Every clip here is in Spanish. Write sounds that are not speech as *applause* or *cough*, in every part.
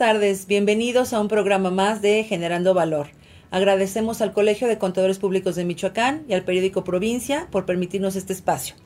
tardes, bienvenidos a un programa más de Generando Valor. Agradecemos al Colegio de Contadores Públicos de Michoacán y al periódico Provincia por permitirnos este espacio.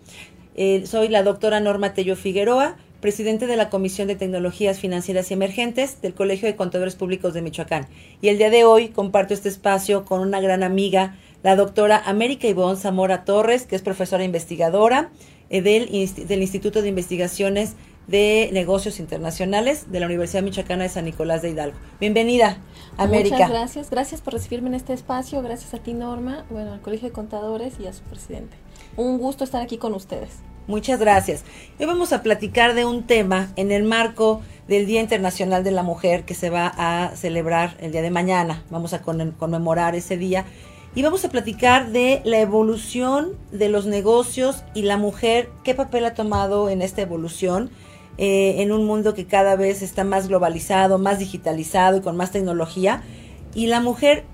Eh, soy la doctora Norma Tello Figueroa, presidente de la Comisión de Tecnologías Financieras y Emergentes del Colegio de Contadores Públicos de Michoacán. Y el día de hoy comparto este espacio con una gran amiga, la doctora América Ivonne Zamora Torres, que es profesora investigadora eh, del, del Instituto de Investigaciones de Negocios Internacionales de la Universidad Michoacana de San Nicolás de Hidalgo. Bienvenida, América. Muchas gracias, gracias por recibirme en este espacio, gracias a ti Norma, bueno, al Colegio de Contadores y a su presidente. Un gusto estar aquí con ustedes. Muchas gracias. Hoy vamos a platicar de un tema en el marco del Día Internacional de la Mujer que se va a celebrar el día de mañana. Vamos a conmemorar ese día y vamos a platicar de la evolución de los negocios y la mujer, qué papel ha tomado en esta evolución. Eh, en un mundo que cada vez está más globalizado, más digitalizado y con más tecnología. Y la mujer,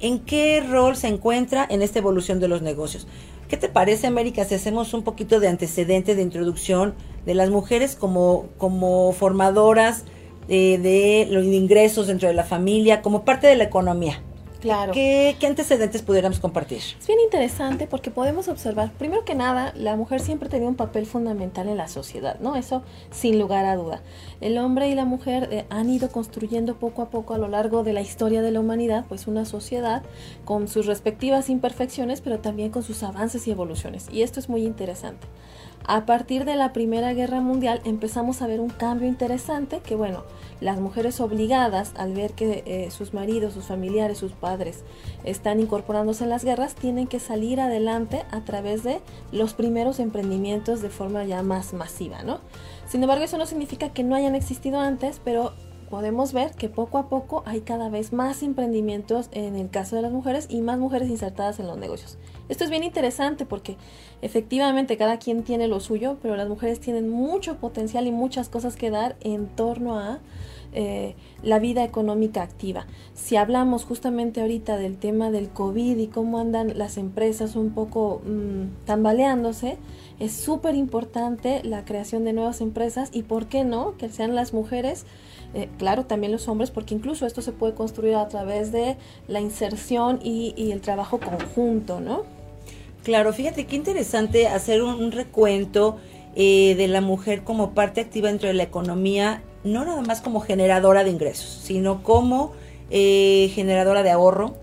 ¿en qué rol se encuentra en esta evolución de los negocios? ¿Qué te parece, América, si hacemos un poquito de antecedente, de introducción de las mujeres como, como formadoras eh, de los ingresos dentro de la familia, como parte de la economía? Claro. ¿Qué, antecedentes pudiéramos compartir? Es bien interesante porque podemos observar, primero que nada, la mujer siempre tenía un papel fundamental en la sociedad, ¿no? Eso sin lugar a duda. El hombre y la mujer eh, han ido construyendo poco a poco a lo largo de la historia de la humanidad, pues una sociedad con sus respectivas imperfecciones, pero también con sus avances y evoluciones. Y esto es muy interesante. A partir de la Primera Guerra Mundial empezamos a ver un cambio interesante que, bueno, las mujeres obligadas al ver que eh, sus maridos, sus familiares, sus padres están incorporándose en las guerras, tienen que salir adelante a través de los primeros emprendimientos de forma ya más masiva, ¿no? Sin embargo, eso no significa que no hayan existido antes, pero podemos ver que poco a poco hay cada vez más emprendimientos en el caso de las mujeres y más mujeres insertadas en los negocios. Esto es bien interesante porque efectivamente cada quien tiene lo suyo, pero las mujeres tienen mucho potencial y muchas cosas que dar en torno a eh, la vida económica activa. Si hablamos justamente ahorita del tema del COVID y cómo andan las empresas un poco mm, tambaleándose, es súper importante la creación de nuevas empresas y por qué no, que sean las mujeres eh, claro, también los hombres, porque incluso esto se puede construir a través de la inserción y, el trabajo conjunto, ¿no? Claro, fíjate qué interesante hacer un, recuento eh, de la mujer como parte activa dentro de la economía, no nada más como generadora de ingresos, sino como eh, generadora de ahorro,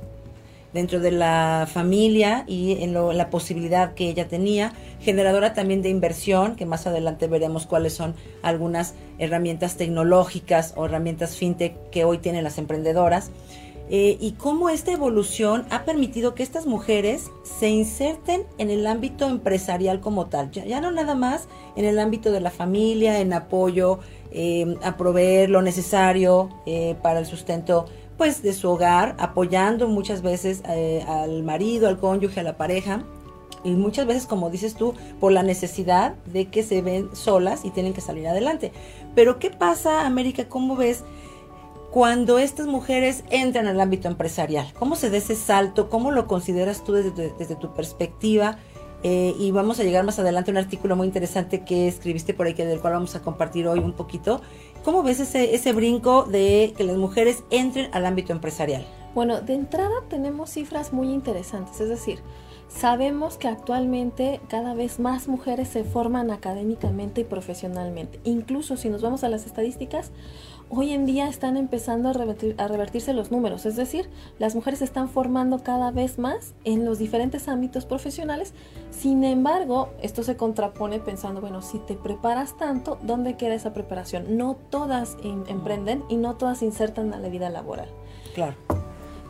dentro de la familia y en la posibilidad que ella tenía, generadora también de inversión, que más adelante veremos cuáles son algunas herramientas tecnológicas o herramientas fintech que hoy tienen las emprendedoras. Eh, y cómo esta evolución ha permitido que estas mujeres se inserten en el ámbito empresarial como tal, ya, no nada más en el ámbito de la familia, en apoyo eh, a proveer lo necesario eh, para el sustento pues de su hogar, apoyando muchas veces eh, al marido, al cónyuge, a la pareja, y muchas veces, como dices tú, por la necesidad de que se ven solas y tienen que salir adelante. Pero ¿qué pasa, América? ¿Cómo ves cuando estas mujeres entran al ámbito empresarial? ¿Cómo se da ese salto? ¿Cómo lo consideras tú desde, desde tu perspectiva? Eh, y vamos a llegar más adelante a un artículo muy interesante que escribiste por ahí, que del cual vamos a compartir hoy un poquito. ¿Cómo ves ese, ese brinco de que las mujeres entren al ámbito empresarial? Bueno, de entrada tenemos cifras muy interesantes, es decir, sabemos que actualmente cada vez más mujeres se forman académicamente y profesionalmente. Incluso si nos vamos a las estadísticas, hoy en día están empezando a, revertirse los números, es decir, las mujeres se están formando cada vez más en los diferentes ámbitos profesionales, sin embargo, esto se contrapone pensando, bueno, si te preparas tanto, ¿dónde queda esa preparación? No todas em, emprenden y no todas insertan a la vida laboral. Claro.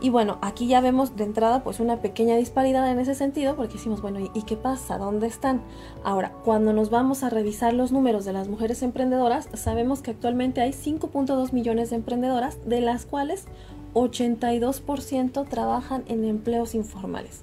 Y bueno, aquí ya vemos de entrada pues una pequeña disparidad en ese sentido porque decimos, bueno, ¿y, qué pasa? ¿Dónde están? Ahora, cuando nos vamos a revisar los números de las mujeres emprendedoras, sabemos que actualmente hay 5.2 millones de emprendedoras, de las cuales 82% trabajan en empleos informales.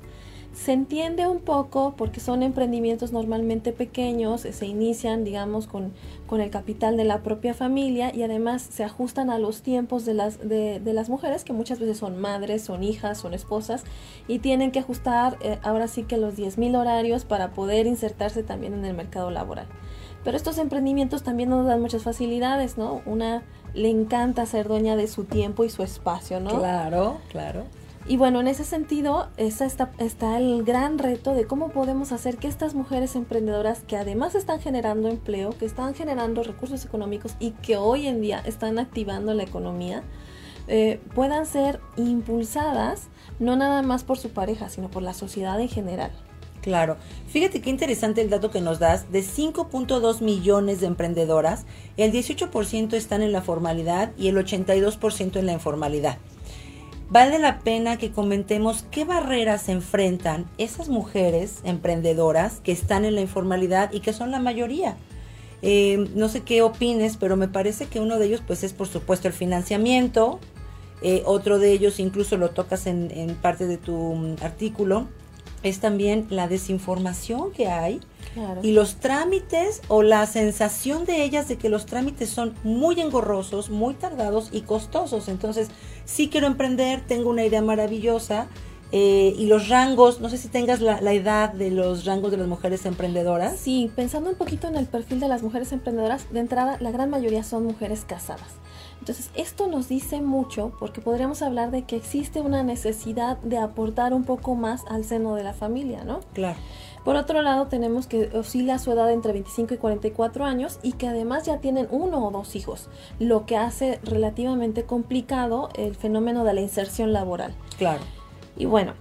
Se entiende un poco porque son emprendimientos normalmente pequeños, se inician, digamos, con, con el capital de la propia familia y además se ajustan a los tiempos de las, de, las mujeres, que muchas veces son madres, son hijas, son esposas, y tienen que ajustar eh, ahora sí que los 10.000 horarios para poder insertarse también en el mercado laboral. Pero estos emprendimientos también nos dan muchas facilidades, ¿no? Una le encanta ser dueña de su tiempo y su espacio, ¿no? Claro, claro. Y bueno, en ese sentido está, está, el gran reto de cómo podemos hacer que estas mujeres emprendedoras que además están generando empleo, que están generando recursos económicos y que hoy en día están activando la economía, eh, puedan ser impulsadas no nada más por su pareja, sino por la sociedad en general. Claro. Fíjate qué interesante el dato que nos das. De 5.2 millones de emprendedoras, el 18% están en la formalidad y el 82% en la informalidad vale la pena que comentemos qué barreras enfrentan esas mujeres emprendedoras que están en la informalidad y que son la mayoría. Eh, no sé qué opines, pero me parece que uno de ellos pues es por supuesto el financiamiento, eh, otro de ellos incluso lo tocas en, en parte de tu mm, artículo, es también la desinformación que hay y los trámites o la sensación de ellas de que los trámites son muy engorrosos, muy tardados y costosos. Entonces, sí quiero emprender, tengo una idea maravillosa. Eh, y los rangos, no sé si tengas la, la, edad de los rangos de las mujeres emprendedoras. Sí, pensando un poquito en el perfil de las mujeres emprendedoras, de entrada la gran mayoría son mujeres casadas. Entonces, esto nos dice mucho porque podríamos hablar de que existe una necesidad de aportar un poco más al seno de la familia, ¿no? Claro. Por otro lado, tenemos que oscila su edad entre 25 y 44 años y que además ya tienen uno o dos hijos, lo que hace relativamente complicado el fenómeno de la inserción laboral. Claro. Y bueno,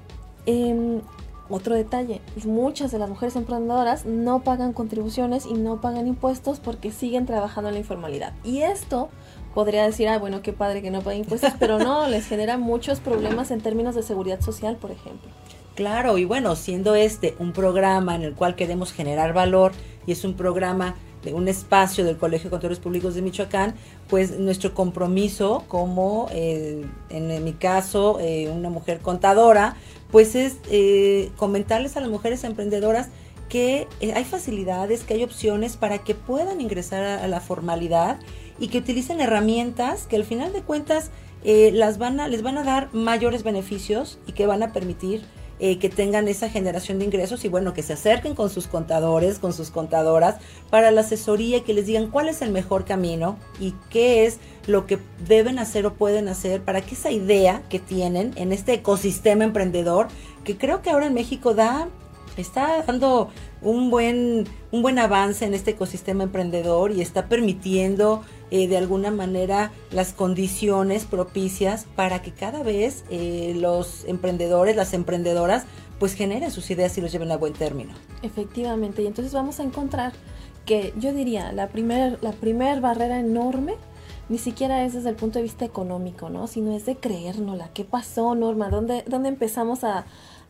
eh, otro detalle, muchas de las mujeres emprendedoras no pagan contribuciones y no pagan impuestos porque siguen trabajando en la informalidad. Y esto podría decir, ah, bueno, qué padre que no paguen impuestos, pero no, *laughs* les genera muchos problemas en términos de seguridad social, por ejemplo. Claro, y bueno, siendo este un programa en el cual queremos generar valor y es un programa de un espacio del Colegio de Contadores Públicos de Michoacán, pues nuestro compromiso como, eh, en, mi caso, eh, una mujer contadora, pues es eh, comentarles a las mujeres emprendedoras que hay facilidades, que hay opciones para que puedan ingresar a la formalidad y que utilicen herramientas que al final de cuentas eh, las van a, les van a dar mayores beneficios y que van a permitir eh, que tengan esa generación de ingresos y bueno, que se acerquen con sus contadores, con sus contadoras para la asesoría y que les digan cuál es el mejor camino y qué es lo que deben hacer o pueden hacer para que esa idea que tienen en este ecosistema emprendedor, que creo que ahora en México da está dando un buen, un buen avance en este ecosistema emprendedor y está permitiendo eh, de alguna manera las condiciones propicias para que cada vez eh, los emprendedores, las emprendedoras, pues generen sus ideas y los lleven a buen término. Efectivamente, y entonces vamos a encontrar que yo diría la primera la primer barrera enorme ni siquiera es desde el punto de vista económico, ¿no? Sino es de creérnosla. ¿Qué pasó, Norma? ¿Dónde, dónde empezamos a,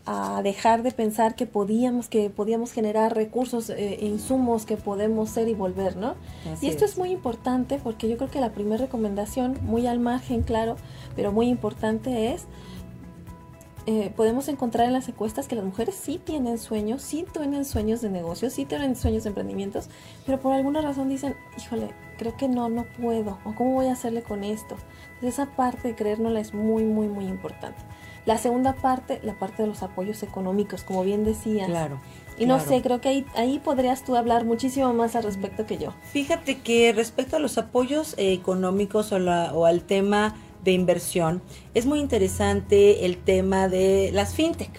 a dejar de pensar que podíamos que podíamos generar recursos e insumos que podemos ser y volver no y esto es. muy importante porque yo creo que la primera recomendación muy al margen claro pero muy importante es eh, podemos encontrar en las encuestas que las mujeres sí tienen sueños, sí tienen sueños de negocios, sí tienen sueños de emprendimientos, pero por alguna razón dicen, híjole, creo que no, no puedo, o cómo voy a hacerle con esto. Entonces esa parte de creérnosla es muy, muy, muy importante. La segunda parte, la parte de los apoyos económicos, como bien decías. Claro. Y no sé, creo que ahí, ahí podrías tú hablar muchísimo más al respecto que yo. Fíjate que respecto a los apoyos eh, económicos o, la, o al tema de inversión, es muy interesante el tema de las fintech.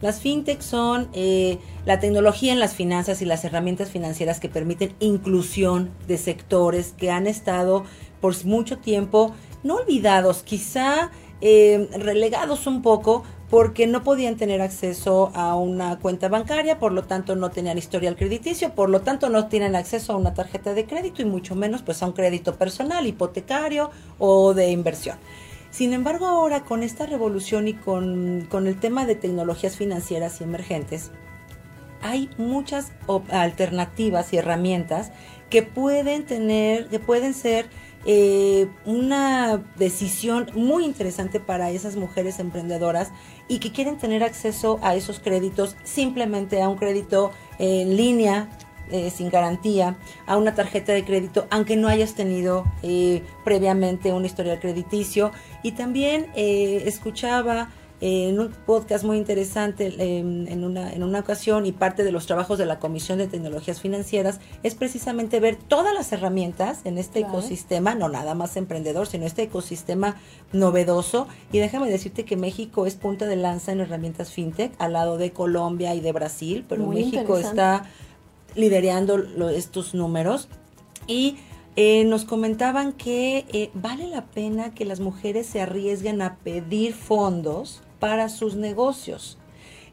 Las fintech son eh, la tecnología en las finanzas y las herramientas financieras que permiten inclusión de sectores que han estado por mucho tiempo no olvidados, quizá eh, relegados un poco porque no podían tener acceso a una cuenta bancaria, por lo tanto no tenían historial crediticio, por lo tanto no tienen acceso a una tarjeta de crédito y mucho menos pues a un crédito personal, hipotecario o de inversión. Sin embargo, ahora con esta revolución y con, con el tema de tecnologías financieras y emergentes, hay muchas alternativas y herramientas que pueden tener, que pueden ser eh, una decisión muy interesante para esas mujeres emprendedoras y que quieren tener acceso a esos créditos simplemente a un crédito en línea eh, sin garantía, a una tarjeta de crédito, aunque no hayas tenido eh, previamente un historial crediticio. Y también escuchaba en un podcast muy interesante em, en, una, en una ocasión y parte de los trabajos de la Comisión de Tecnologías Financieras es precisamente ver todas las herramientas en este ecosistema, no nada más emprendedor, sino este ecosistema novedoso. Y déjame decirte que México es punta de lanza en herramientas fintech al lado de Colombia y de Brasil, pero México está liderando estos números. Y eh, nos comentaban que eh, vale la pena que las mujeres se arriesguen a pedir fondos para sus negocios,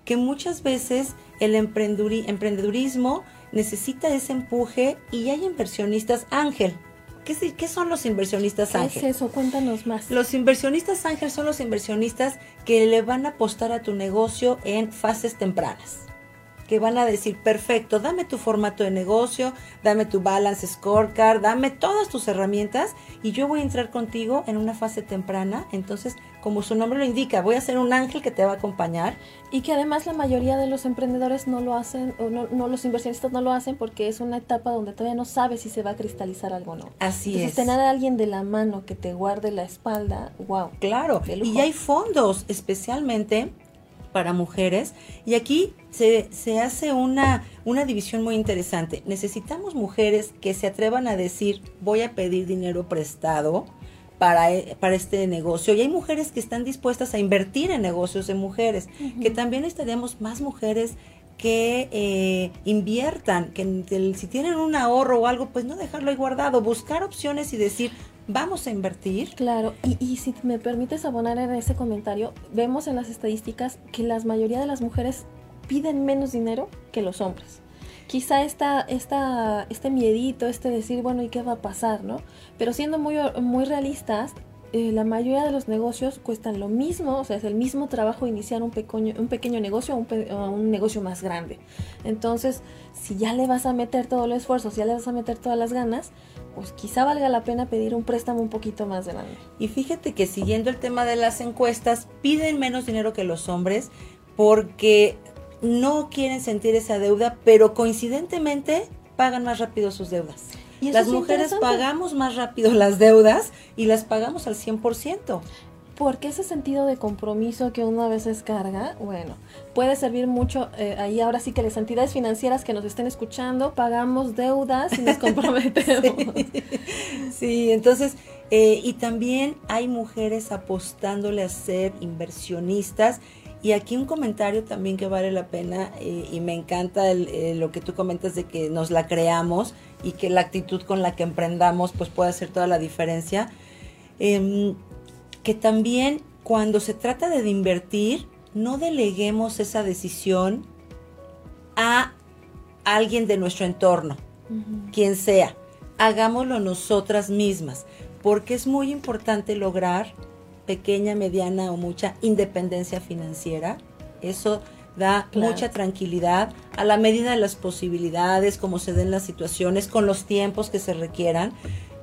que muchas veces el emprendedurismo necesita ese empuje y hay inversionistas ángel. ¿Qué, ¿Qué, son los inversionistas ángel? ¿Qué es eso? Cuéntanos más. Los inversionistas ángel son los inversionistas que le van a apostar a tu negocio en fases tempranas que van a decir, perfecto, dame tu formato de negocio, dame tu balance scorecard, dame todas tus herramientas y yo voy a entrar contigo en una fase temprana. Entonces, como su nombre lo indica, voy a ser un ángel que te va a acompañar. Y que además la mayoría de los emprendedores no lo hacen, o no, los inversionistas no lo hacen porque es una etapa donde todavía no sabes si se va a cristalizar algo o no. Así Entonces, es. tener a alguien de la mano que te guarde la espalda, wow. Claro, y hay fondos especialmente para mujeres. Y aquí se, se hace una, una división muy interesante. Necesitamos mujeres que se atrevan a decir, voy a pedir dinero prestado para, e, para este negocio. Y hay mujeres que están dispuestas a invertir en negocios de mujeres, que también estaríamos más mujeres que eh, inviertan, que, que, si tienen un ahorro o algo, pues no dejarlo ahí guardado, buscar opciones y decir, vamos a invertir. Claro, y, y, si me permites abonar en ese comentario, vemos en las estadísticas que la mayoría de las mujeres piden menos dinero que los hombres. Quizá esta, esta, este miedito, este decir, bueno, ¿y qué va a pasar? ¿no? Pero siendo muy, muy realistas, eh, la mayoría de los negocios cuestan lo mismo, o sea, es el mismo trabajo iniciar un pequeño, un pequeño negocio o un, un, negocio más grande. Entonces, si ya le vas a meter todo el esfuerzo, si ya le vas a meter todas las ganas, pues quizá valga la pena pedir un préstamo un poquito más grande. Y fíjate que siguiendo el tema de las encuestas, piden menos dinero que los hombres porque no quieren sentir esa deuda, pero coincidentemente pagan más rápido sus deudas. Las mujeres pagamos más rápido las deudas y las pagamos al 100%. Porque ese sentido de compromiso que uno a veces carga, bueno, puede servir mucho. Eh, ahí ahora sí que las entidades financieras que nos estén escuchando, pagamos deudas y nos *laughs* comprometemos. sí. entonces, eh, y también hay mujeres apostándole a ser inversionistas. Y aquí un comentario también que vale la pena eh, y me encanta lo que tú comentas de que nos la creamos y que la actitud con la que emprendamos pues puede hacer toda la diferencia. Em, que también cuando se trata de invertir, no deleguemos esa decisión a alguien de nuestro entorno, quien sea. Hagámoslo nosotras mismas, porque es muy importante lograr pequeña, mediana o mucha independencia financiera. Eso da mucha tranquilidad a la medida de las posibilidades, como se den las situaciones, con los tiempos que se requieran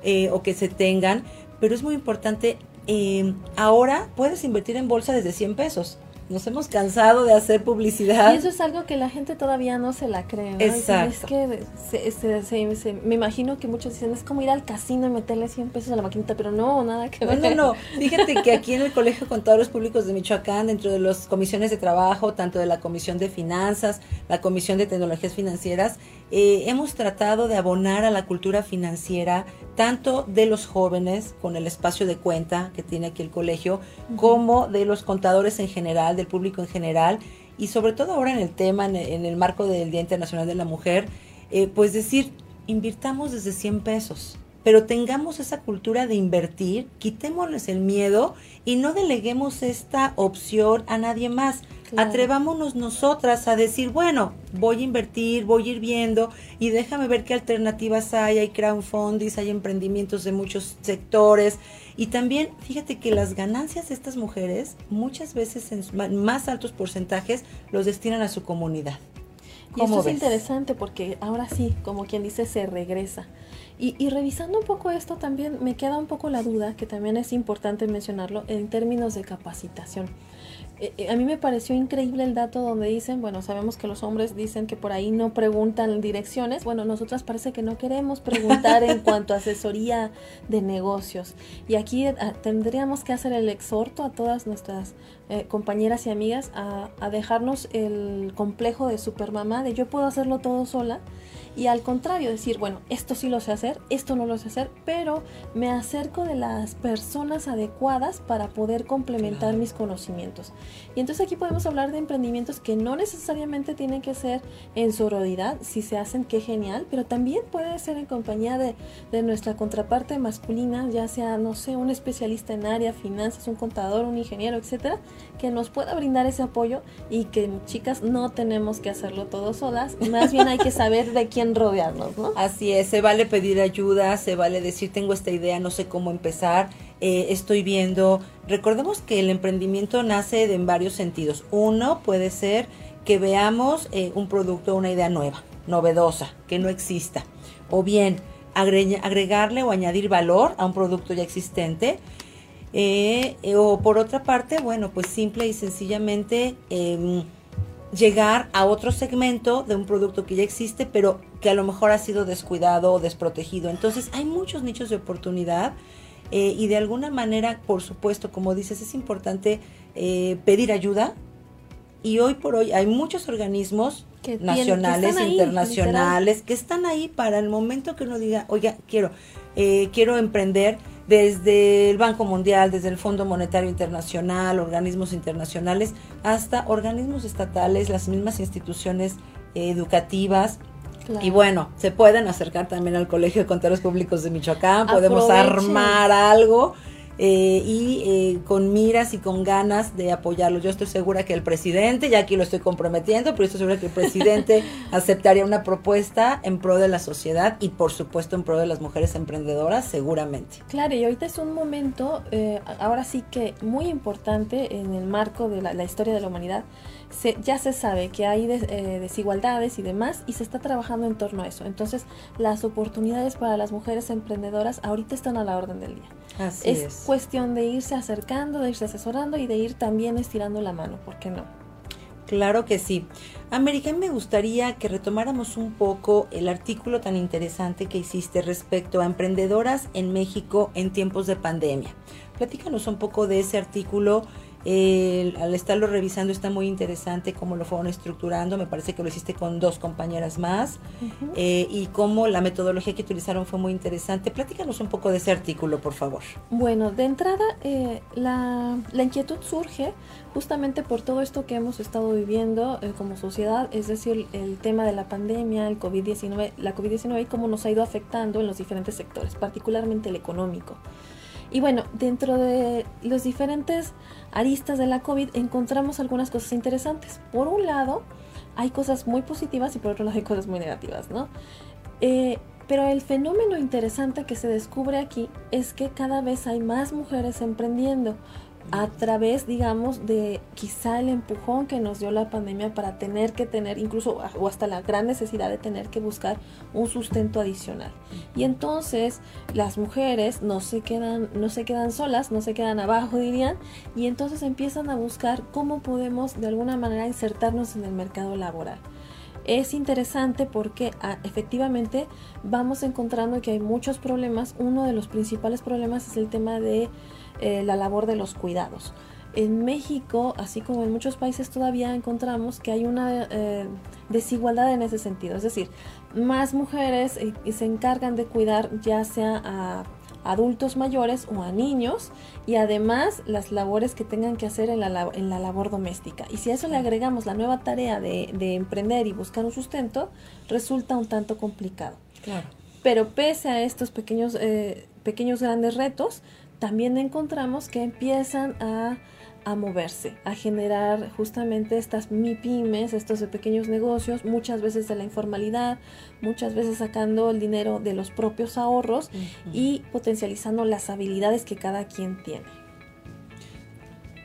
eh, o que se tengan. Pero es muy importante eh, ahora puedes invertir en bolsa desde 100 pesos. Nos hemos cansado de hacer publicidad. Y eso es algo que la gente todavía no se la cree. Exacto. Es que me imagino que muchos dicen, es como ir al casino y meterle 100 pesos a la maquinita, pero no, nada que ver. No, no, no. Fíjate que aquí en el Colegio Contadores Públicos de Michoacán, dentro de las comisiones de trabajo, tanto de la Comisión de Finanzas, la Comisión de Tecnologías Financieras, eh, hemos tratado de abonar a la cultura financiera tanto de los jóvenes con el espacio de cuenta que tiene aquí el colegio, como de los contadores en general, del público en general, y sobre todo ahora en el tema, en el, marco del Día Internacional de la Mujer, eh, pues decir, invirtamos desde 100 pesos, pero tengamos esa cultura de invertir, quitémosles el miedo y no deleguemos esta opción a nadie más. Atrevámonos nosotras a decir, bueno, voy a invertir, voy a ir viendo y déjame ver qué alternativas hay, hay crowdfunding, hay emprendimientos de muchos sectores y también fíjate que las ganancias de estas mujeres muchas veces en más altos porcentajes los destinan a su comunidad. Y esto es interesante porque ahora sí, como quien dice, se regresa. Y, revisando un poco esto también me queda un poco la duda, que también es importante mencionarlo, en términos de capacitación. Eh, eh, a mí me pareció increíble el dato donde dicen, bueno, sabemos que los hombres dicen que por ahí no preguntan direcciones, bueno, nosotras parece que no queremos preguntar en *laughs* cuanto a asesoría de negocios. Y aquí eh, tendríamos que hacer el exhorto a todas nuestras compañeras y amigas a, a dejarnos el complejo de supermamá, de yo puedo hacerlo todo sola y al contrario, decir, bueno, esto sí lo sé hacer, esto no lo sé hacer, pero me acerco de las personas adecuadas para poder complementar mis conocimientos. Y entonces aquí podemos hablar de emprendimientos que no necesariamente tienen que ser en sororidad, si se hacen, qué genial, pero también puede ser en compañía de, de nuestra contraparte masculina, ya sea, no sé, un especialista en área, finanzas, un contador, un ingeniero, etcétera, que nos pueda brindar ese apoyo y que chicas no tenemos que hacerlo todo solas, más bien hay que saber de quién rodearnos, ¿no? Así es, se vale pedir ayuda, se vale decir tengo esta idea, no sé cómo empezar, eh, estoy viendo. Recordemos que el emprendimiento nace en varios sentidos. Uno puede ser que veamos eh, un producto, una idea nueva, novedosa, que no exista. O bien agregarle o añadir valor a un producto ya existente. Eh, o por otra parte, bueno, pues simple y sencillamente em, llegar a otro segmento de un producto que ya existe, pero que a lo mejor ha sido descuidado o desprotegido. Entonces hay muchos nichos de oportunidad eh, y de alguna manera, por supuesto, como dices, es importante eh, pedir ayuda. Y hoy por hoy hay muchos organismos nacionales, internacionales, que están ahí para el momento que uno diga, oiga, quiero, eh, quiero emprender desde el Banco Mundial, desde el Fondo Monetario Internacional, organismos internacionales, hasta organismos estatales, las mismas instituciones educativas. Y bueno, se pueden acercar también al Colegio de Contadores Públicos de Michoacán, podemos armar algo eh, y eh, con miras y con ganas de apoyarlo. Yo estoy segura que el presidente, ya aquí lo estoy comprometiendo, pero estoy segura que el presidente *laughs* aceptaría una propuesta en pro de la sociedad y por supuesto en pro de las mujeres emprendedoras, seguramente. Claro, y ahorita es un momento, eh, ahora sí que muy importante en el marco de la, historia de la humanidad. ya se sabe que hay desigualdades y demás y se está trabajando en torno a eso. Entonces, las oportunidades para las mujeres emprendedoras ahorita están a la orden del día. Así es, cuestión de irse acercando, de irse asesorando y de ir también estirando la mano, ¿por qué no? Claro que sí. América, me gustaría que retomáramos un poco el artículo tan interesante que hiciste respecto a emprendedoras en México en tiempos de pandemia. Platícanos un poco de ese artículo al estarlo revisando está muy interesante cómo lo fueron estructurando. Me parece que lo hiciste con dos compañeras más. Eh, y cómo la metodología que utilizaron fue muy interesante. Platícanos un poco de ese artículo, por favor. Bueno, de entrada, eh, la, inquietud surge justamente por todo esto que hemos estado viviendo eh, como sociedad, es decir, el tema de la pandemia, el COVID-19, la COVID-19 y cómo nos ha ido afectando en los diferentes sectores, particularmente el económico. Y bueno, dentro de los diferentes aristas de la COVID encontramos algunas cosas interesantes. Por un lado, hay cosas muy positivas y por otro lado hay cosas muy negativas, ¿no? Eh, pero el fenómeno interesante que se descubre aquí es que cada vez hay más mujeres emprendiendo a través, digamos, de quizá el empujón que nos dio la pandemia para tener que tener, incluso o hasta la gran necesidad de tener que buscar un sustento adicional. Y entonces las mujeres no se quedan, no se quedan solas, no se quedan abajo, dirían, y entonces empiezan a buscar cómo podemos de alguna manera insertarnos en el mercado laboral es interesante porque ah, efectivamente vamos encontrando que hay muchos problemas. Uno de los principales problemas es el tema de eh, la labor de los cuidados. En México, así como en muchos países, todavía encontramos que hay una eh, desigualdad en ese sentido. Es decir, más mujeres eh, se encargan de cuidar ya sea a adultos mayores o a niños y además las labores que tengan que hacer en la, en la labor doméstica. Y si a eso le agregamos la nueva tarea de, emprender y buscar un sustento, resulta un tanto complicado. Claro. Pero pese a estos pequeños, pequeños grandes retos, también encontramos que empiezan a, moverse, a generar justamente estas MIPIMES, estos pequeños negocios, muchas veces de la informalidad, muchas veces sacando el dinero de los propios ahorros y potencializando las habilidades que cada quien tiene.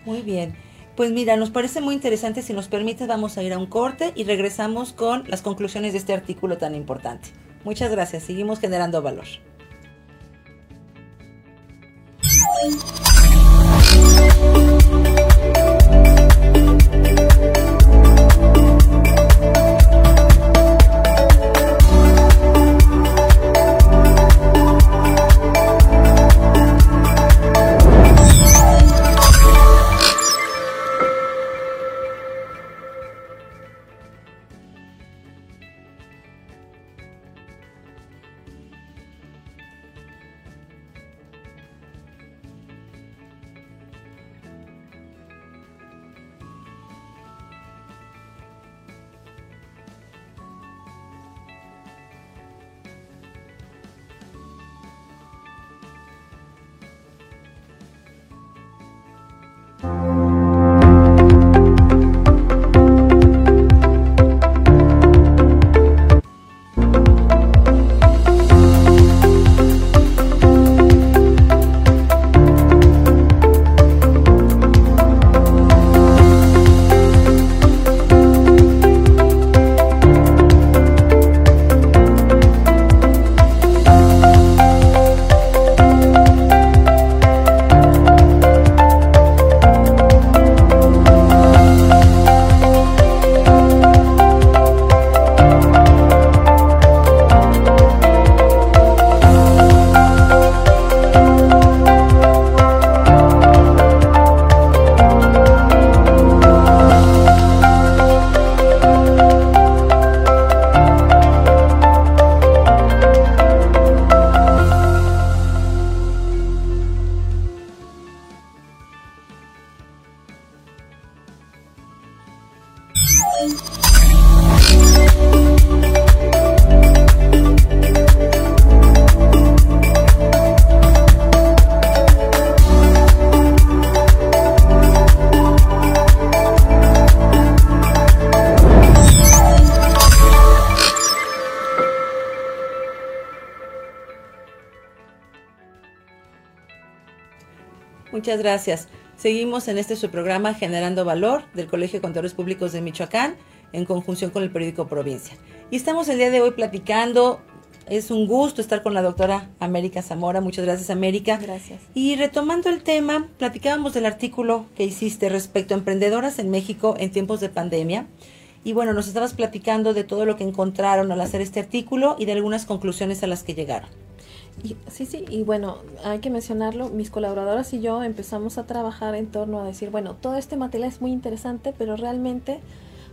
Muy bien. Pues mira, nos parece muy interesante. Si nos permites, vamos a ir a un corte y regresamos con las conclusiones de este artículo tan importante. Muchas gracias. Seguimos generando valor. Bye. Muchas gracias. Seguimos en este su programa Generando Valor del Colegio de Contadores Públicos de Michoacán en conjunción con el periódico Provincia. Y estamos el día de hoy platicando. Es un gusto estar con la doctora América Zamora. Muchas gracias, América. Gracias. Y retomando el tema, platicábamos del artículo que hiciste respecto a emprendedoras en México en tiempos de pandemia. Y bueno, nos estabas platicando de todo lo que encontraron al hacer este artículo y de algunas conclusiones a las que llegaron. Sí, sí, y bueno, hay que mencionarlo, mis colaboradoras y yo empezamos a trabajar en torno a decir, bueno, todo este material es muy interesante, pero realmente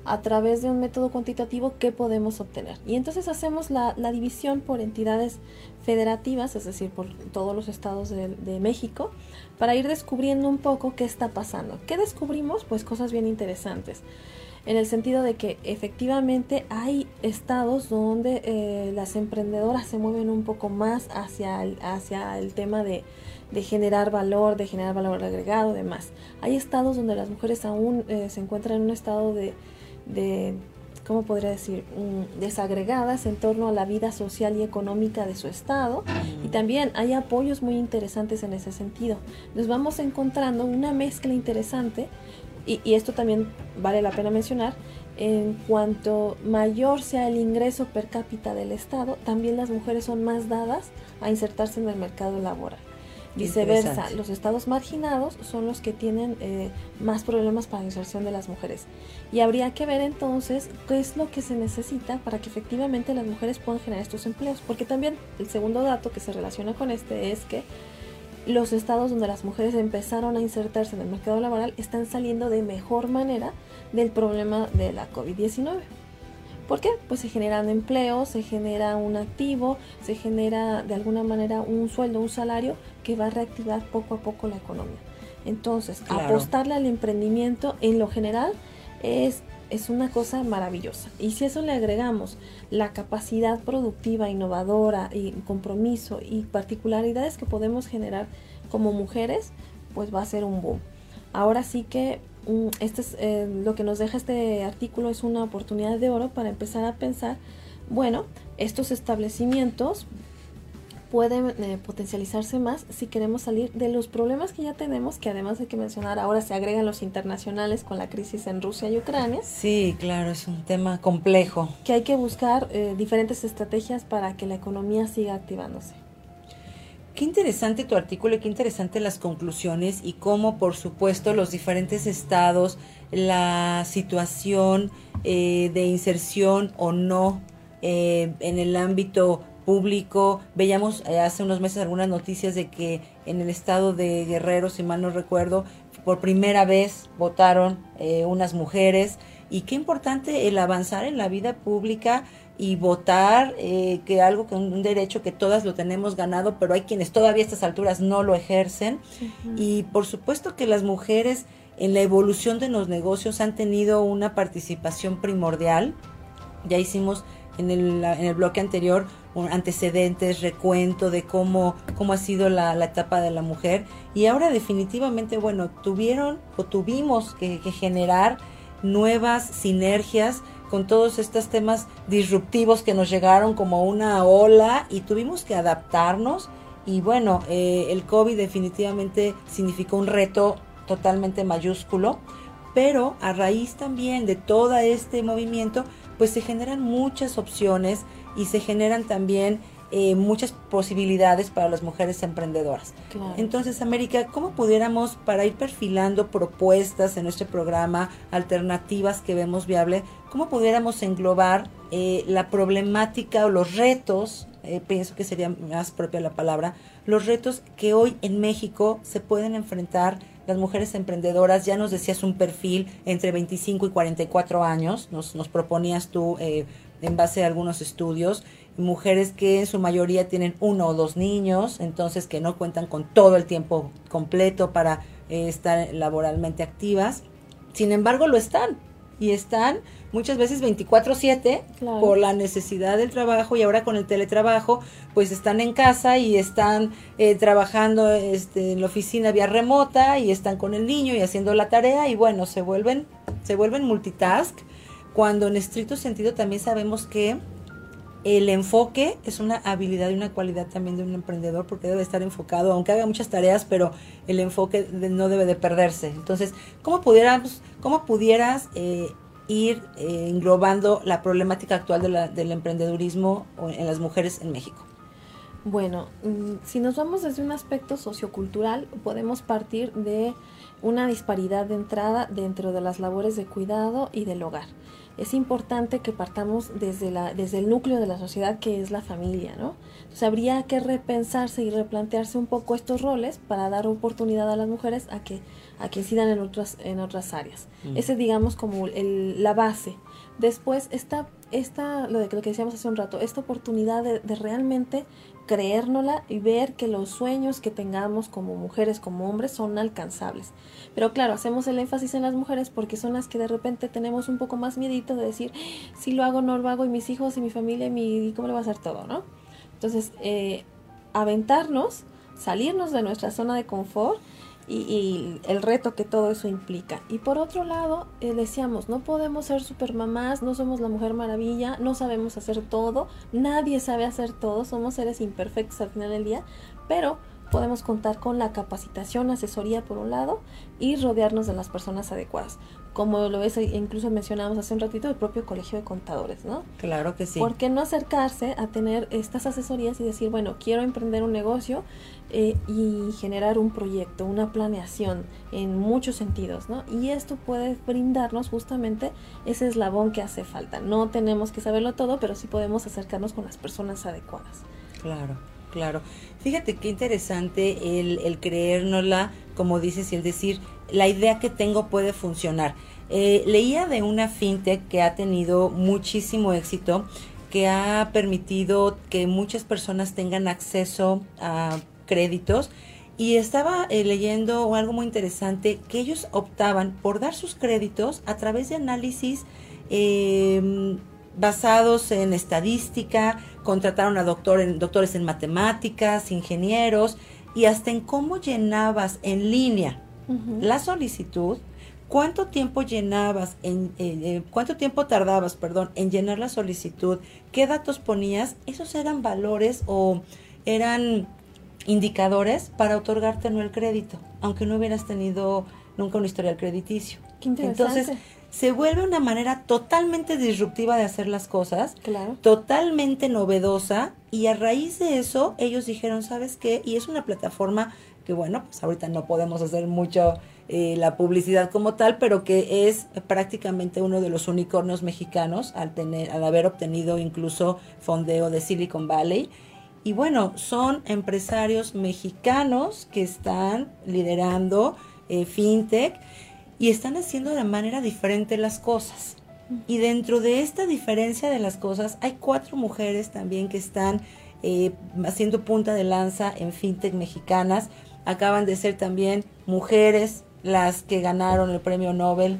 a través de un método cuantitativo qué podemos obtener. Y entonces hacemos la, división por entidades federativas, es decir, por todos los estados de, de, México, para ir descubriendo un poco qué está pasando. ¿Qué descubrimos? Pues cosas bien interesantes en el sentido de que efectivamente hay estados donde eh, las emprendedoras se mueven un poco más hacia el, hacia el tema de, generar valor, de generar valor agregado, demás. Hay estados donde las mujeres aún eh, se encuentran en un estado de, de ¿cómo podría decir?, mm, desagregadas en torno a la vida social y económica de su estado. Y también hay apoyos muy interesantes en ese sentido. Nos vamos encontrando una mezcla interesante y, esto también vale la pena mencionar, en cuanto mayor sea el ingreso per cápita del Estado, también las mujeres son más dadas a insertarse en el mercado laboral. Viceversa, los estados marginados son los que tienen eh, más problemas para la inserción de las mujeres. Y habría que ver entonces qué es lo que se necesita para que efectivamente las mujeres puedan generar estos empleos. Porque también el segundo dato que se relaciona con este es que los estados donde las mujeres empezaron a insertarse en el mercado laboral están saliendo de mejor manera del problema de la COVID-19. ¿Por qué? Pues se generan empleos, se genera un activo, se genera de alguna manera un sueldo, un salario que va a reactivar poco a poco la economía. Entonces, apostarle al emprendimiento en lo general es, es una cosa maravillosa. Y si eso le agregamos la capacidad productiva, innovadora y compromiso y particularidades que podemos generar como mujeres, pues va a ser un boom. Ahora sí que mm, este es eh, lo que nos deja este artículo es una oportunidad de oro para empezar a pensar, bueno, estos establecimientos pueden eh, potencializarse más si queremos salir de los problemas que ya tenemos, que además hay que mencionar, ahora se agregan los internacionales con la crisis en Rusia y Ucrania. Sí, claro, es un tema complejo. Que hay que buscar eh, diferentes estrategias para que la economía siga activándose. Qué interesante tu artículo y qué interesante las conclusiones y cómo, por supuesto, los diferentes estados, la situación eh, de inserción o no eh, en el ámbito público. Veíamos eh, hace unos meses algunas noticias de que en el estado de Guerrero, si mal no recuerdo, por primera vez votaron unas mujeres. Y qué importante el avanzar en la vida pública y votar, eh, que algo que un, derecho que todas lo tenemos ganado, pero hay quienes todavía a estas alturas no lo ejercen. Y por supuesto que las mujeres en la evolución de los negocios han tenido una participación primordial. Ya hicimos en el, en el bloque anterior antecedentes, recuento de cómo, cómo ha sido la, la, etapa de la mujer. Y ahora definitivamente, bueno, tuvieron o tuvimos que, que generar nuevas sinergias con todos estos temas disruptivos que nos llegaron como una ola y tuvimos que adaptarnos. Y bueno, eh, el COVID definitivamente significó un reto totalmente mayúsculo, pero a raíz también de todo este movimiento, pues se generan muchas opciones y se generan también eh, muchas posibilidades para las mujeres emprendedoras. Entonces, América, ¿cómo pudiéramos, para ir perfilando propuestas en nuestro programa, alternativas que vemos viable, cómo pudiéramos englobar eh, la problemática o los retos, eh, pienso que sería más propia la palabra, los retos que hoy en México se pueden enfrentar las mujeres emprendedoras, ya nos decías un perfil entre 25 y 44 años, nos, nos proponías tú en base a algunos estudios, mujeres que en su mayoría tienen uno o dos niños, entonces que no cuentan con todo el tiempo completo para eh, estar laboralmente activas. Sin embargo, lo están y están muchas veces 24/7 por la necesidad del trabajo y ahora con el teletrabajo, pues están en casa y están eh, trabajando este, en la oficina vía remota y están con el niño y haciendo la tarea y bueno, se vuelven se vuelven multitask cuando en estricto sentido también sabemos que el enfoque es una habilidad y una cualidad también de un emprendedor porque debe estar enfocado, aunque haga muchas tareas, pero el enfoque no debe de perderse. Entonces, ¿cómo, pudiéramos, cómo pudieras eh, ir eh, englobando la problemática actual del emprendedurismo en las mujeres en México? Bueno, mm, si nos vamos desde un aspecto sociocultural, podemos partir de una disparidad de entrada dentro de las labores de cuidado y del hogar es importante que partamos desde, la, desde el núcleo de la sociedad que es la familia, ¿no? Entonces habría que repensarse y replantearse un poco estos roles para dar oportunidad a las mujeres a que, a que incidan en otras, en otras áreas. Mm. Ese digamos como el, la base. Después está esta, lo, de, lo que decíamos hace un rato, esta oportunidad de, de realmente creérnosla y ver que los sueños que tengamos como mujeres, como hombres, son alcanzables. Pero claro, hacemos el énfasis en las mujeres porque son las que de repente tenemos un poco más miedito de decir, si lo hago, no lo hago, y mis hijos, y mi familia, y, mi, cómo le va a hacer todo, ¿no? Entonces, eh, aventarnos, salirnos de nuestra zona de confort y, el reto que todo eso implica. Y por otro lado, eh, decíamos, no podemos ser supermamás, no somos la mujer maravilla, no sabemos hacer todo, nadie sabe hacer todo, somos seres imperfectos al final del día, pero podemos contar con la capacitación, asesoría por un lado y rodearnos de las personas adecuadas como lo ves, incluso mencionamos hace un ratito, el propio colegio de contadores, ¿no? Claro que sí. ¿Por qué no acercarse a tener estas asesorías y decir, bueno, quiero emprender un negocio eh, y generar un proyecto, una planeación en muchos sentidos, ¿no? Y esto puede brindarnos justamente ese eslabón que hace falta. No tenemos que saberlo todo, pero sí podemos acercarnos con las personas adecuadas. Claro. Claro, fíjate qué interesante el, el creérnosla, como dices, y el decir, la idea que tengo puede funcionar. Eh, leía de una fintech que ha tenido muchísimo éxito, que ha permitido que muchas personas tengan acceso a créditos y estaba eh, leyendo algo muy interesante, que ellos optaban por dar sus créditos a través de análisis em, basados en estadística, contrataron a doctores en matemáticas, ingenieros y hasta en cómo llenabas en línea la solicitud, cuánto tiempo llenabas, en, eh, cuánto tiempo tardabas, perdón, en llenar la solicitud, qué datos ponías, esos eran valores o eran indicadores para otorgarte no el crédito, aunque no hubieras tenido nunca un historial crediticio. Qué interesante. Entonces, se vuelve una manera totalmente disruptiva de hacer las cosas, Claro. totalmente novedosa y a raíz de eso ellos dijeron, ¿sabes qué? Y es una plataforma que bueno, pues ahorita no podemos hacer mucho eh, la publicidad como tal, pero que es prácticamente uno de los unicornios mexicanos al tener, al haber obtenido incluso fondeo de Silicon Valley. Y bueno, son empresarios mexicanos que están liderando eh, fintech y están haciendo de manera diferente las cosas. Y dentro de esta diferencia de las cosas, hay cuatro mujeres también que están eh, haciendo punta de lanza en fintech mexicanas. Acaban de ser también mujeres las que ganaron el premio Nobel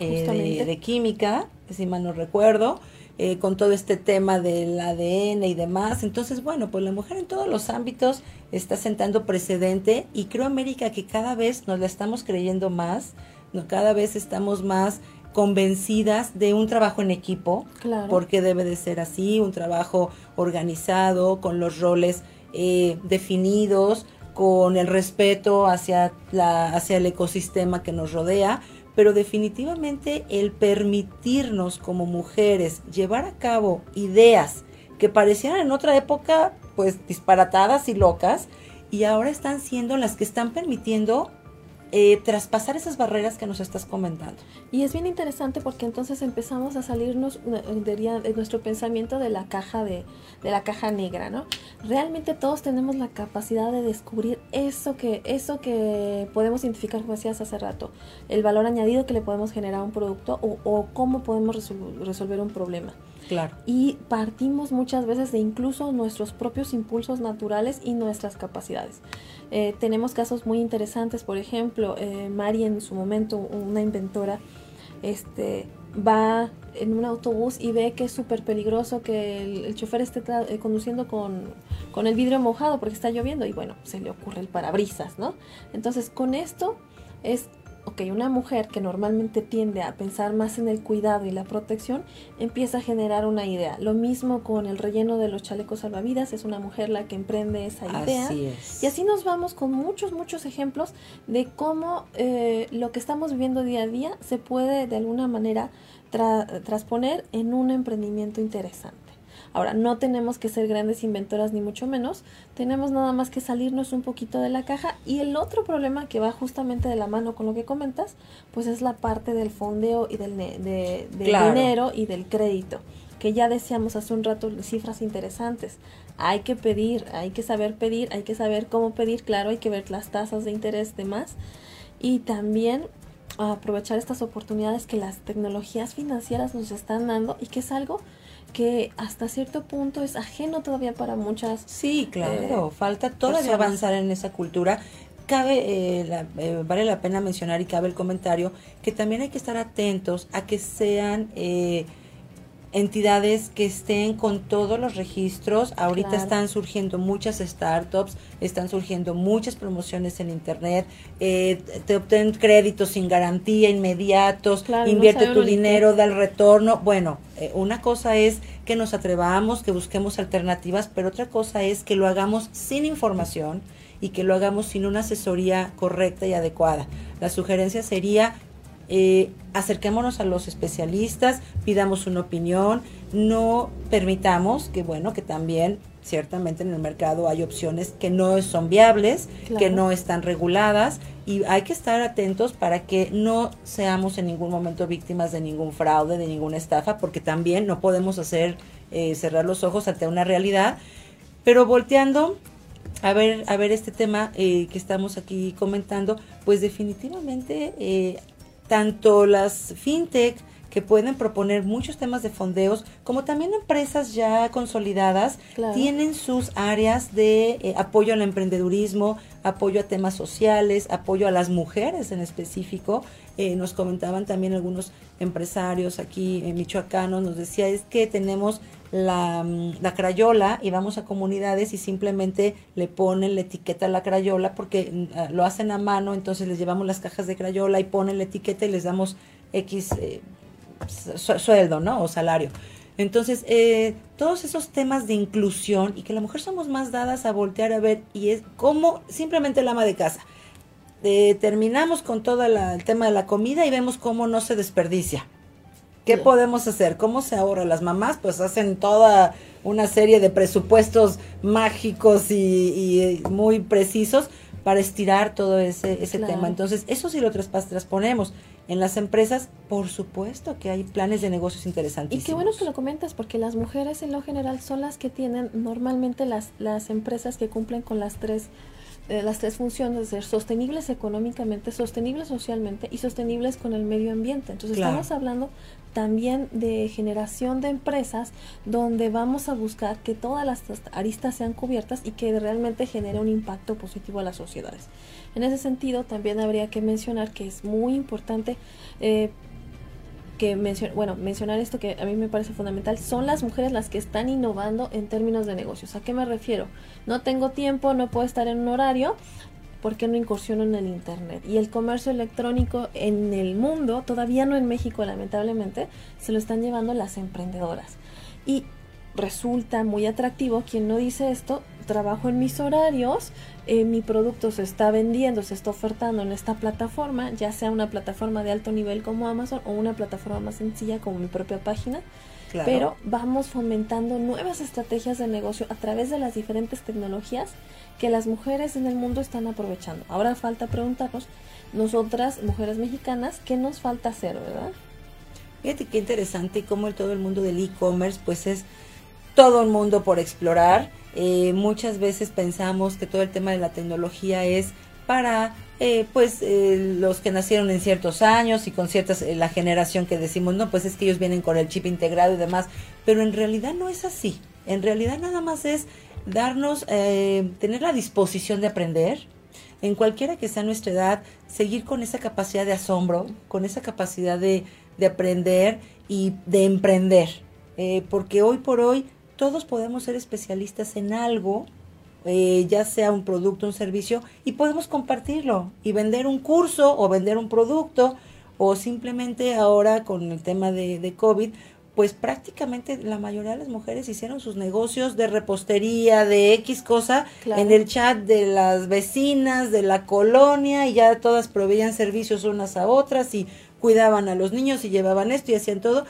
eh, de química, si mal no recuerdo, eh, con todo este tema del ADN y demás. Entonces, bueno, pues la mujer en todos los ámbitos está sentando precedente y creo, América, que cada vez nos la estamos creyendo más, no, cada vez estamos más convencidas de un trabajo en equipo, Claro. porque debe de ser así, un trabajo organizado, con los roles eh, definidos, con el respeto hacia, la, hacia el ecosistema que nos rodea, pero definitivamente el permitirnos como mujeres llevar a cabo ideas que parecían en otra época pues disparatadas y locas y ahora están siendo las que están permitiendo eh, traspasar esas barreras que nos estás comentando. Y es bien interesante porque entonces empezamos a salirnos eh, diría, de nuestro pensamiento de la caja de, de la caja negra, ¿no? Realmente todos tenemos la capacidad de descubrir eso que eso que podemos identificar, como decías hace rato, el valor añadido que le podemos generar a un producto o, o cómo podemos resol- resolver un problema. Claro. Y partimos muchas veces de incluso nuestros propios impulsos naturales y nuestras capacidades. Eh, tenemos casos muy interesantes, por ejemplo, eh, Mari en su momento, una inventora, este, va en un autobús y ve que es súper peligroso que el, chofer esté eh, conduciendo con, con el vidrio mojado porque está lloviendo y bueno, se le ocurre el parabrisas, ¿no? Entonces con esto es, ok, una mujer que normalmente tiende a pensar más en el cuidado y la protección, empieza a generar una idea. Lo mismo con el relleno de los chalecos salvavidas, es una mujer la que emprende esa idea. Así es. Y así nos vamos con muchos, muchos ejemplos de cómo eh, lo que estamos viviendo día a día se puede de alguna manera tra- transponer en un emprendimiento interesante. Ahora, no tenemos que ser grandes inventoras ni mucho menos, tenemos nada más que salirnos un poquito de la caja y el otro problema que va justamente de la mano con lo que comentas, pues es la parte del fondeo y del, ne- de- del Claro. dinero y del crédito, que ya decíamos hace un rato cifras interesantes. Hay que pedir, hay que saber pedir, hay que saber cómo pedir, claro, hay que ver las tasas de interés demás y también aprovechar estas oportunidades que las tecnologías financieras nos están dando y que es algo que hasta cierto punto es ajeno todavía para muchas Sí, claro, eh, falta todavía personas. avanzar en esa cultura. Cabe, eh, la- eh, vale la pena mencionar y cabe el comentario que también hay que estar atentos a que sean eh, entidades que estén con todos los registros. Ahorita Claro. están surgiendo muchas startups, están surgiendo muchas promociones en internet, eh, te obtienen créditos sin garantía, inmediatos, Claro, invierte tu dinero, da el retorno. Bueno, eh, una cosa es que nos atrevamos, que busquemos alternativas, pero otra cosa es que lo hagamos sin información y que lo hagamos sin una asesoría correcta y adecuada. La sugerencia sería eh, acerquémonos a los especialistas, pidamos una opinión, no permitamos que, bueno, que también ciertamente en el mercado hay opciones que no son viables, que no están reguladas y hay que estar atentos para que no seamos en ningún momento víctimas de ningún fraude, de ninguna estafa, porque también no podemos hacer eh, cerrar los ojos ante una realidad, pero volteando a ver, a ver este tema eh, que estamos aquí comentando, pues definitivamente eh, tanto las fintech que pueden proponer muchos temas de fondeos, como también empresas ya consolidadas, Claro. tienen sus áreas de eh, apoyo al emprendedurismo, apoyo a temas sociales, apoyo a las mujeres en específico. Eh, nos comentaban también algunos empresarios aquí en michoacanos, nos decía es que tenemos la, mm, la crayola y vamos a comunidades y simplemente le ponen la etiqueta a la crayola porque mm, ah, lo hacen a mano, entonces les llevamos las cajas de crayola y ponen la etiqueta y les damos X eh, su- sueldo, ¿no? O salario. Entonces, eh, todos esos temas de inclusión y que la mujer somos más dadas a voltear a ver y es como simplemente el ama de casa. eh, terminamos con todo el tema de la comida y vemos cómo no se desperdicia. ¿Qué podemos hacer? ¿Cómo se ahorra? Las mamás pues hacen toda una serie de presupuestos mágicos y, muy precisos para estirar todo ese, ese tema. Entonces, eso sí lo transponemos. En las empresas, por supuesto que hay planes de negocios interesantísimos. Y qué bueno que lo comentas, porque las mujeres en lo general son las que tienen normalmente las, las empresas que cumplen con las tres eh, las tres funciones de ser sostenibles económicamente, sostenibles socialmente y sostenibles con el medio ambiente. Entonces estamos hablando también de generación de empresas donde vamos a buscar que todas las aristas sean cubiertas y que realmente genere un impacto positivo a las sociedades. En ese sentido, también habría que mencionar que es muy importante eh, que bueno, mencionar esto que a mí me parece fundamental, son las mujeres las que están innovando en términos de negocios. ¿A qué me refiero? No tengo tiempo, no puedo estar en un horario, ¿por qué no incursiono en el Internet? Y el comercio electrónico en el mundo, todavía no en México lamentablemente, se lo están llevando las emprendedoras. Y resulta muy atractivo, quien no dice esto, trabajo en mis horarios, eh, mi producto se está vendiendo, se está ofertando en esta plataforma, ya sea una plataforma de alto nivel como Amazon o una plataforma más sencilla como mi propia página. Pero vamos fomentando nuevas estrategias de negocio a través de las diferentes tecnologías que las mujeres en el mundo están aprovechando. Ahora falta preguntarnos, nosotras, mujeres mexicanas, ¿qué nos falta hacer, verdad? Fíjate qué interesante cómo el, todo el mundo del e-commerce, pues es todo un mundo por explorar. Eh, muchas veces pensamos que todo el tema de la tecnología es para eh, pues eh, los que nacieron en ciertos años y con ciertas la generación que decimos no pues es que ellos vienen con el chip integrado y demás pero en realidad no es así. En realidad nada más es darnos, eh, tener la disposición de aprender, en cualquiera que sea nuestra edad, seguir con esa capacidad de asombro, con esa capacidad de, de aprender y de emprender. Eh, porque hoy por hoy todos podemos ser especialistas en algo, eh, ya sea un producto, un servicio, y podemos compartirlo y vender un curso o vender un producto o simplemente ahora con el tema de, de COVID, pues prácticamente la mayoría de las mujeres hicieron sus negocios de repostería, de X cosa, en el chat de las vecinas, de la colonia, y ya todas proveían servicios unas a otras y cuidaban a los niños y llevaban esto y hacían todo,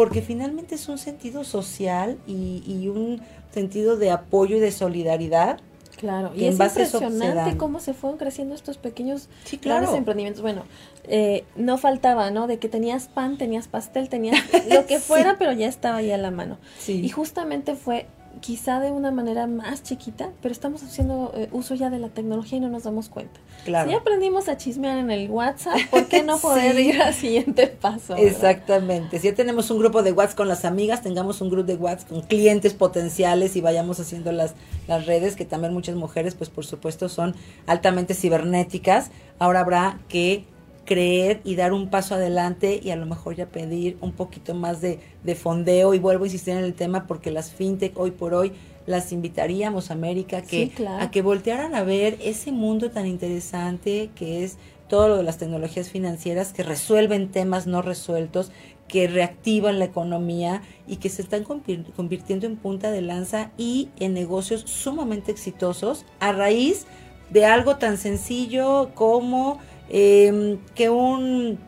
porque finalmente es un sentido social y, y un sentido de apoyo y de solidaridad Claro, y, es impresionante cómo se fueron creciendo estos pequeños claro. emprendimientos. Bueno, eh, no faltaba, ¿no? De que tenías pan, tenías pastel, tenías lo que fuera, *laughs* pero ya estaba ahí a la mano. Y justamente fue quizá de una manera más chiquita, pero estamos haciendo eh, uso ya de la tecnología y no nos damos cuenta. Claro. Si aprendimos a chismear en el WhatsApp, ¿por qué no *laughs* poder ir al siguiente paso? Exactamente. Si ya tenemos un grupo de WhatsApp con las amigas, tengamos un grupo de WhatsApp con clientes potenciales y vayamos haciendo las, las redes, que también muchas mujeres, pues por supuesto, son altamente cibernéticas. Ahora habrá que creer y dar un paso adelante y a lo mejor ya pedir un poquito más de, de fondeo. Y vuelvo a insistir en el tema porque las fintech hoy por hoy las invitaríamos América que a que voltearan a ver ese mundo tan interesante que es todo lo de las tecnologías financieras que resuelven temas no resueltos, que reactivan la economía y que se están convirtiendo en punta de lanza y en negocios sumamente exitosos a raíz de algo tan sencillo como eh, que un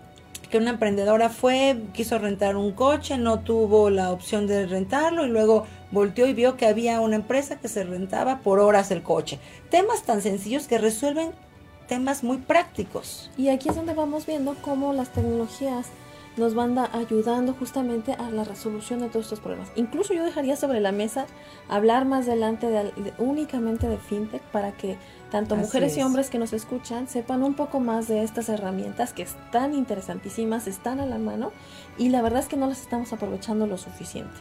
que una emprendedora fue, quiso rentar un coche, no tuvo la opción de rentarlo y luego volteó y vio que había una empresa que se rentaba por horas el coche. Temas tan sencillos que resuelven temas muy prácticos. Y aquí es donde vamos viendo cómo las tecnologías nos van ayudando justamente a la resolución de todos estos problemas. Incluso yo dejaría sobre la mesa hablar más adelante de, únicamente de fintech para que tanto mujeres y hombres que nos escuchan sepan un poco más de estas herramientas que están interesantísimas, están a la mano y la verdad es que no las estamos aprovechando lo suficiente.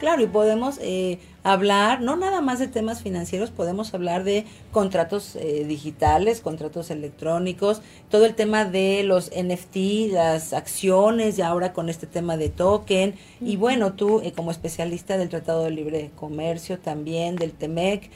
Claro, y podemos eh, hablar, no nada más de temas financieros, podemos hablar de contratos eh, digitales, contratos electrónicos, todo el tema de los NFT, las acciones, y ahora con este tema de token. Y bueno, tú eh, como especialista del Tratado de Libre Comercio también, del TEMEC,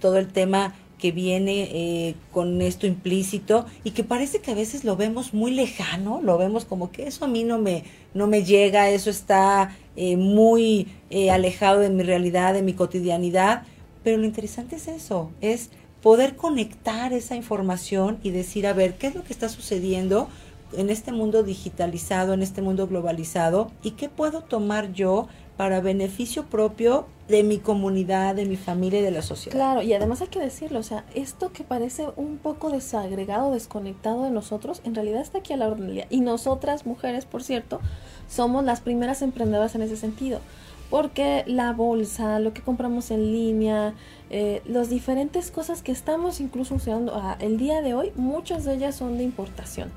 todo el tema que viene eh, con esto implícito y que parece que a veces lo vemos muy lejano, lo vemos como que eso a mí no me, no me llega, eso está eh, muy eh, alejado de mi realidad, de mi cotidianidad, pero lo interesante es eso, es poder conectar esa información y decir, a ver, ¿qué es lo que está sucediendo en este mundo digitalizado, en este mundo globalizado? ¿Y qué puedo tomar yo para beneficio propio de mi comunidad, de mi familia y de la sociedad? Claro, y además hay que decirlo, o sea, esto que parece un poco desagregado, desconectado de nosotros, en realidad está aquí a la orden del día. Y nosotras, mujeres, por cierto, somos las primeras emprendedoras en ese sentido porque la bolsa, lo que compramos en línea, eh, las diferentes cosas que estamos incluso usando ah, el día de hoy, muchas de ellas son de importación.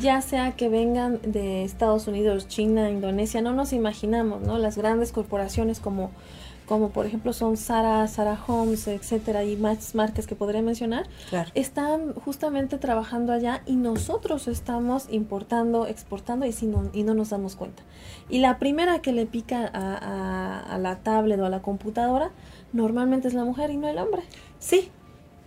Ya sea que vengan de Estados Unidos, China, Indonesia, no nos imaginamos, ¿no? Las grandes corporaciones como como por ejemplo son Sara, Sara Homes, etcétera, y más marcas que podría mencionar, están justamente trabajando allá y nosotros estamos importando, exportando y, si no, y no nos damos cuenta. Y la primera que le pica a, a la tablet o a la computadora normalmente es la mujer y no el hombre. Sí,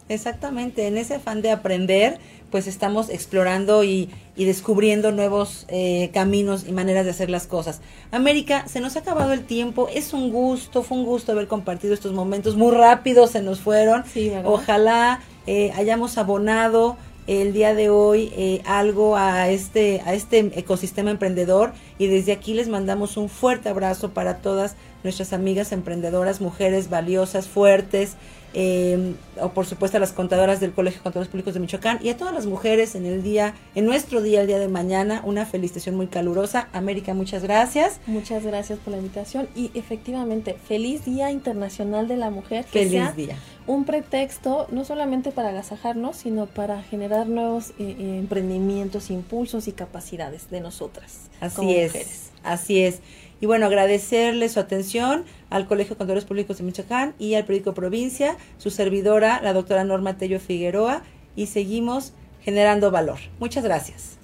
Exactamente, en ese afán de aprender, pues estamos explorando y, descubriendo nuevos eh, caminos y maneras de hacer las cosas. América, se nos ha acabado el tiempo, es un gusto, fue un gusto haber compartido estos momentos, muy rápido se nos fueron. Ojalá eh, hayamos abonado el día de hoy eh, algo a este, a este ecosistema emprendedor y desde aquí les mandamos un fuerte abrazo para todas nuestras amigas emprendedoras, mujeres valiosas, fuertes, eh, o por supuesto a las contadoras del Colegio de Contadores Públicos de Michoacán y a todas las mujeres en el día, en nuestro día, el día de mañana, una felicitación muy calurosa. América, muchas gracias. Muchas gracias por la invitación y efectivamente, feliz Día Internacional de la Mujer. feliz día. Un pretexto no solamente para agasajarnos, sino para generar nuevos eh, eh, emprendimientos, impulsos y capacidades de nosotras. Así es, así es. Y bueno, agradecerle su atención al Colegio de Contadores Públicos de Michoacán y al periódico Provincia, su servidora, la doctora Norma Tello Figueroa, y seguimos generando valor. Muchas gracias.